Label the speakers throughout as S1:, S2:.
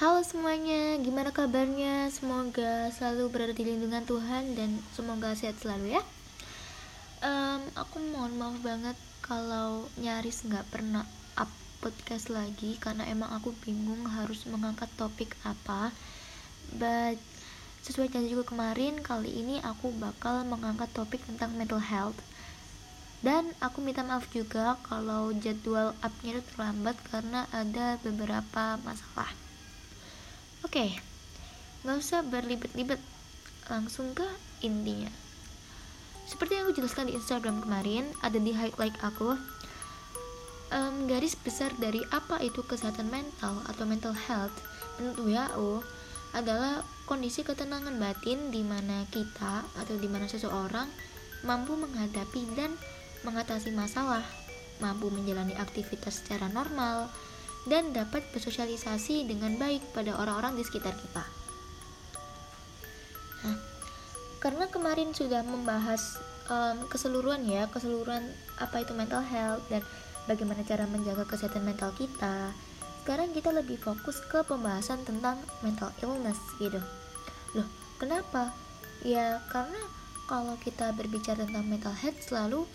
S1: Halo semuanya, gimana kabarnya? Semoga selalu berada di lindungan Tuhan dan semoga sehat selalu ya. Um, aku mohon maaf banget kalau nyaris nggak pernah up podcast lagi karena emang aku bingung harus mengangkat topik apa. But sesuai janji juga kemarin, kali ini aku bakal mengangkat topik tentang mental health. Dan aku minta maaf juga kalau jadwal upnya itu terlambat karena ada beberapa masalah. Oke, okay, nggak usah berlibet-libet, langsung ke intinya. Seperti yang aku jelaskan di Instagram kemarin, ada di highlight aku, um, garis besar dari apa itu kesehatan mental atau mental health menurut WHO adalah kondisi ketenangan batin di mana kita atau di mana seseorang mampu menghadapi dan mengatasi masalah, mampu menjalani aktivitas secara normal, dan dapat bersosialisasi dengan baik pada orang-orang di sekitar kita. Nah, karena kemarin sudah membahas um, keseluruhan ya, keseluruhan apa itu mental health dan bagaimana cara menjaga kesehatan mental kita. Sekarang kita lebih fokus ke pembahasan tentang mental illness gitu. Loh, kenapa? Ya karena kalau kita berbicara tentang mental health selalu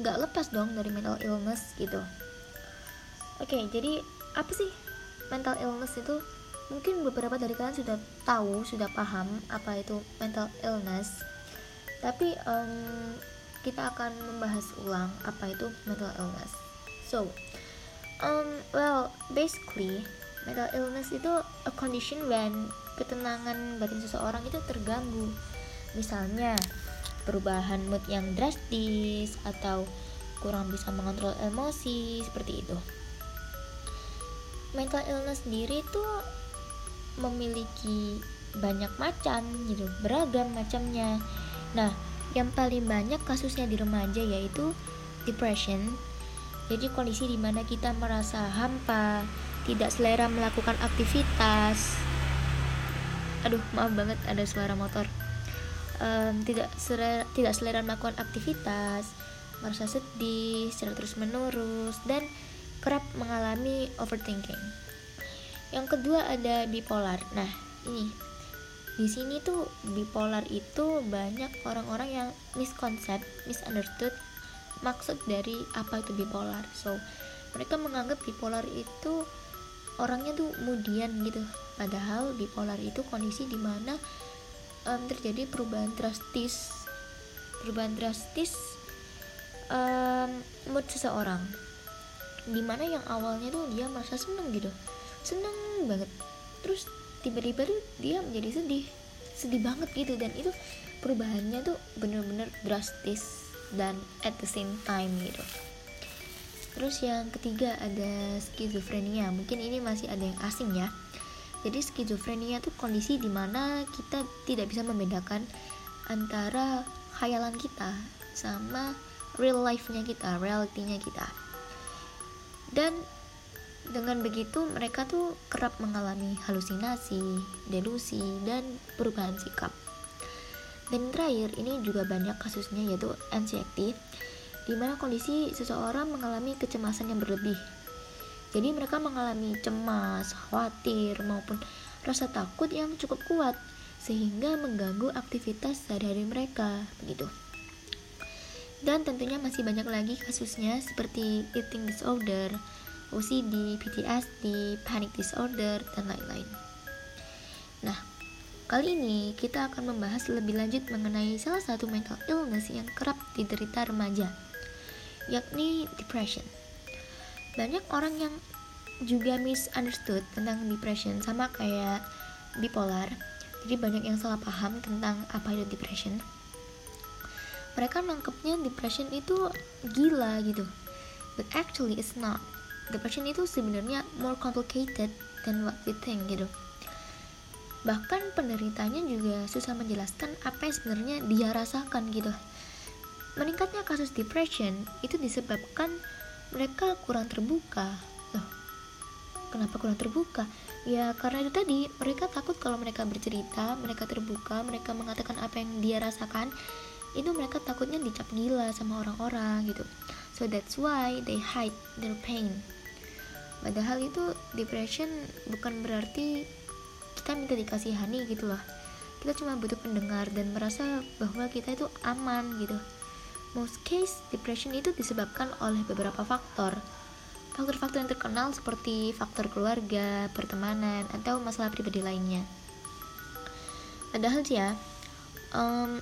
S1: nggak lepas dong dari mental illness gitu. Oke, jadi apa sih mental illness itu? Mungkin beberapa dari kalian sudah tahu sudah paham apa itu mental illness. Tapi um, kita akan membahas ulang apa itu mental illness. So um, well basically mental illness itu a condition when ketenangan batin seseorang itu terganggu. Misalnya perubahan mood yang drastis atau kurang bisa mengontrol emosi seperti itu mental illness sendiri itu memiliki banyak macam gitu. Beragam macamnya. Nah yang paling banyak kasusnya di remaja yaitu depression. Jadi kondisi di mana kita merasa hampa tidak selera melakukan aktivitas. Aduh maaf banget ada suara motor. Um, tidak selera, tidak selera melakukan aktivitas merasa sedih secara terus menerus dan kerap mengalami overthinking. Yang kedua ada bipolar. Nah, ini di sini tuh bipolar itu banyak orang-orang yang misconcept, misunderstood maksud dari apa itu bipolar. So, mereka menganggap bipolar itu orangnya tuh kemudian gitu. Padahal bipolar itu kondisi di mana um, terjadi perubahan drastis, perubahan drastis um, mood seseorang di mana yang awalnya tuh dia merasa seneng gitu. Seneng banget. Terus tiba-tiba tuh dia menjadi sedih. Sedih banget gitu. Dan itu perubahannya tuh bener-bener drastis dan at the same time gitu. Terus yang ketiga ada skizofrenia. Mungkin ini masih ada yang asing ya. Jadi skizofrenia tuh kondisi di mana kita tidak bisa membedakan antara khayalan kita sama real life-nya kita, realitinya kita dan dengan begitu mereka tuh kerap mengalami halusinasi, delusi, dan perubahan sikap. Dan terakhir ini juga banyak kasusnya yaitu anxiety, di mana kondisi seseorang mengalami kecemasan yang berlebih. Jadi mereka mengalami cemas, khawatir, maupun rasa takut yang cukup kuat sehingga mengganggu aktivitas sehari-hari mereka begitu. Dan tentunya masih banyak lagi kasusnya seperti eating disorder, OCD, PTSD, panic disorder, dan lain-lain. Nah, kali ini kita akan membahas lebih lanjut mengenai salah satu mental illness yang kerap diderita remaja, yakni depression. Banyak orang yang juga misunderstood tentang depression sama kayak bipolar. Jadi banyak yang salah paham tentang apa itu depression mereka nangkepnya depression itu gila gitu. But actually it's not. Depression itu sebenarnya more complicated than what we think gitu. Bahkan penderitanya juga susah menjelaskan apa yang sebenarnya dia rasakan gitu. Meningkatnya kasus depression itu disebabkan mereka kurang terbuka. Loh kenapa kurang terbuka? Ya karena itu tadi mereka takut kalau mereka bercerita mereka terbuka mereka mengatakan apa yang dia rasakan itu mereka takutnya dicap gila sama orang-orang gitu. So that's why they hide their pain. Padahal itu depression bukan berarti kita minta dikasihani gitu loh. Kita cuma butuh pendengar dan merasa bahwa kita itu aman gitu. Most case depression itu disebabkan oleh beberapa faktor. Faktor-faktor yang terkenal seperti faktor keluarga, pertemanan, atau masalah pribadi lainnya. Padahal sih ya, um,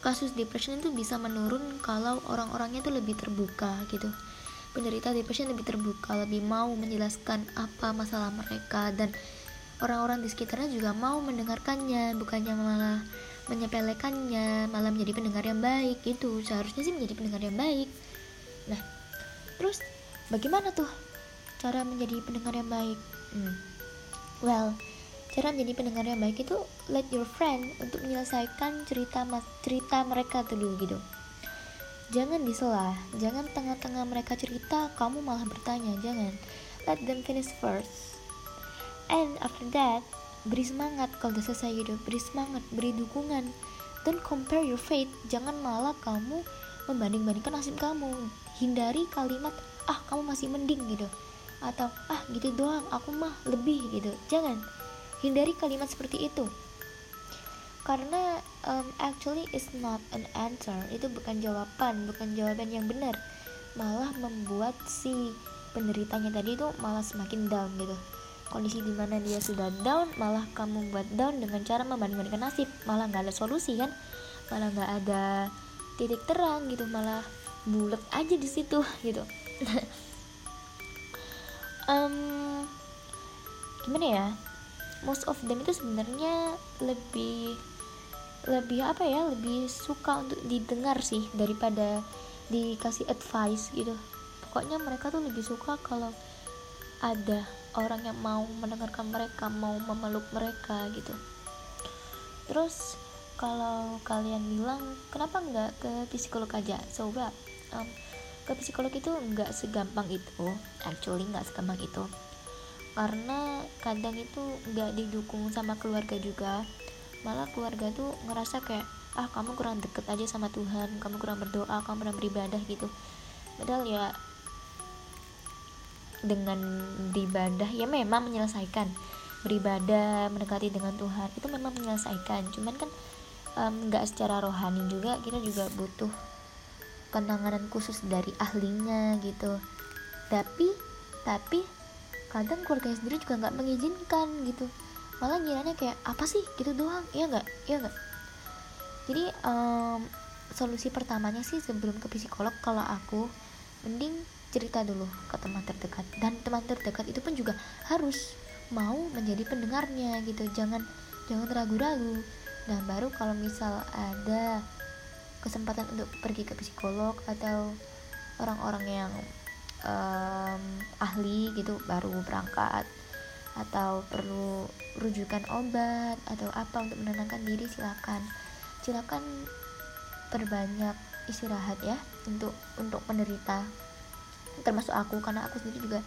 S1: kasus depression itu bisa menurun kalau orang-orangnya itu lebih terbuka gitu. Penderita depression lebih terbuka, lebih mau menjelaskan apa masalah mereka dan orang-orang di sekitarnya juga mau mendengarkannya bukannya malah menyepelekannya malah menjadi pendengar yang baik itu seharusnya sih menjadi pendengar yang baik nah terus bagaimana tuh cara menjadi pendengar yang baik hmm. well cara menjadi pendengar yang baik itu let your friend untuk menyelesaikan cerita cerita mereka dulu gitu. Jangan disela jangan tengah-tengah mereka cerita kamu malah bertanya jangan. Let them finish first. And after that beri semangat kalau udah selesai gitu. Beri semangat beri dukungan. Don't compare your fate. Jangan malah kamu membanding-bandingkan nasib kamu. Hindari kalimat ah kamu masih mending gitu. Atau ah gitu doang. Aku mah lebih gitu. Jangan hindari kalimat seperti itu. Karena um, actually is not an answer. Itu bukan jawaban bukan jawaban yang benar. Malah membuat si penderitanya tadi itu malah semakin down gitu. Kondisi di mana dia sudah down malah kamu buat down dengan cara membandingkan nasib. Malah nggak ada solusi kan? Malah nggak ada titik terang gitu. Malah bulat aja di situ gitu. Um, gimana ya most of them itu sebenarnya lebih lebih apa ya lebih suka untuk didengar sih daripada dikasih advice gitu. Pokoknya mereka tuh lebih suka kalau ada orang yang mau mendengarkan mereka mau memeluk mereka gitu. Terus kalau kalian bilang kenapa nggak ke psikolog aja? Sobat um, ke psikolog itu nggak segampang itu. Actually nggak segampang itu karena kadang itu nggak didukung sama keluarga juga. Malah keluarga tuh ngerasa kayak ah kamu kurang deket aja sama Tuhan kamu kurang berdoa kamu kurang beribadah gitu. Padahal ya dengan beribadah ya memang menyelesaikan. Beribadah mendekati dengan Tuhan itu memang menyelesaikan. Cuman kan nggak um, secara rohani juga kita juga butuh penanganan khusus dari ahlinya gitu. Tapi tapi kadang keluarga sendiri juga nggak mengizinkan gitu. Malah ngiranya kayak apa sih? Gitu doang. Iya nggak? Iya nggak? Jadi um, solusi pertamanya sih sebelum ke psikolog kalau aku mending cerita dulu ke teman terdekat. Dan teman terdekat itu pun juga harus mau menjadi pendengarnya gitu. Jangan jangan ragu-ragu. Dan baru kalau misal ada kesempatan untuk pergi ke psikolog atau orang-orang yang um, ahli gitu baru berangkat. Atau perlu rujukan obat atau apa untuk menenangkan diri silakan. Silakan perbanyak istirahat ya untuk untuk penderita termasuk aku karena aku sendiri juga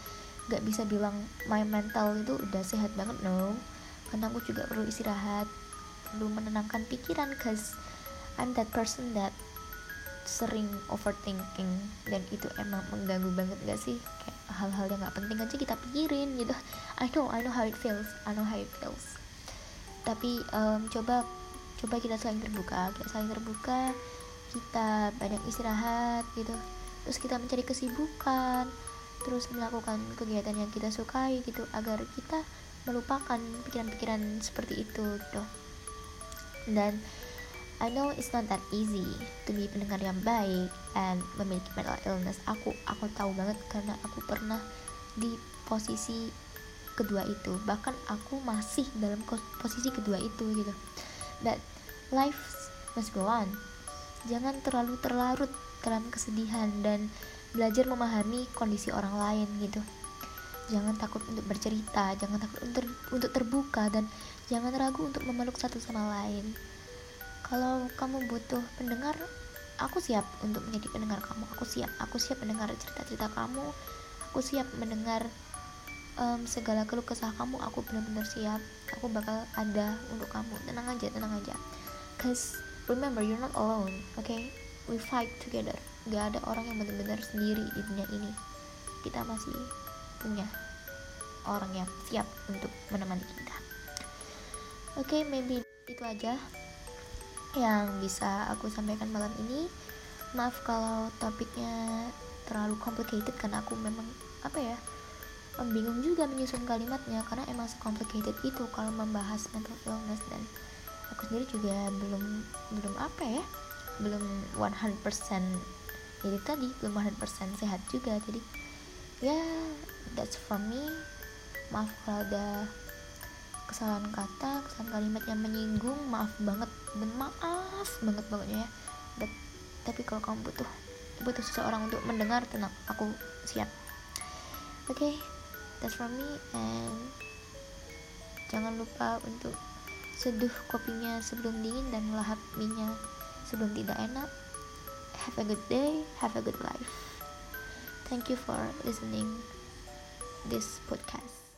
S1: gak bisa bilang my mental itu udah sehat banget no. Karena aku juga perlu istirahat perlu menenangkan pikiran cause I'm that person that sering overthinking dan itu emang mengganggu banget gak sih? Kayak hal-hal yang gak penting aja kita pikirin gitu. I know I know how it feels I know how it feels. Tapi um, coba coba kita saling terbuka kita saling terbuka kita banyak istirahat gitu. Terus kita mencari kesibukan terus melakukan kegiatan yang kita sukai gitu agar kita melupakan pikiran-pikiran seperti itu gitu dan I know it's not that easy to be pendengar yang baik and memiliki mental illness. Aku aku tahu banget karena aku pernah di posisi kedua itu. Bahkan aku masih dalam posisi kedua itu gitu. But life must go on. Jangan terlalu terlarut dalam kesedihan dan belajar memahami kondisi orang lain gitu. Jangan takut untuk bercerita jangan takut untuk, untuk terbuka dan jangan ragu untuk memeluk satu sama lain kalau kamu butuh pendengar aku siap untuk menjadi pendengar kamu. Aku siap aku siap mendengar cerita-cerita kamu. Aku siap mendengar um, segala keluh kesah kamu. Aku benar-benar siap. Aku bakal ada untuk kamu. Tenang aja tenang aja. Cause remember you're not alone okay? We fight together. Gak ada orang yang benar-benar sendiri di dunia ini. Kita masih punya orang yang siap untuk menemani kita. Oke okay, maybe itu aja yang bisa aku sampaikan malam ini. Maaf kalau topiknya terlalu complicated karena aku memang apa ya bingung juga menyusun kalimatnya karena emang complicated itu kalau membahas mental illness dan aku sendiri juga belum belum apa ya belum 100% jadi tadi belum 100% sehat juga. Jadi ya that's for me. Maaf kalau ada kesalahan kata kesalahan kalimat yang menyinggung maaf banget dan maaf banget pokoknya ya. But, tapi kalau kamu butuh butuh seseorang untuk mendengar tenang aku siap. Oke okay, that's for me and jangan lupa untuk seduh kopinya sebelum dingin dan lahap minyak sebelum tidak enak. Have a good day have a good life. Thank you for listening this podcast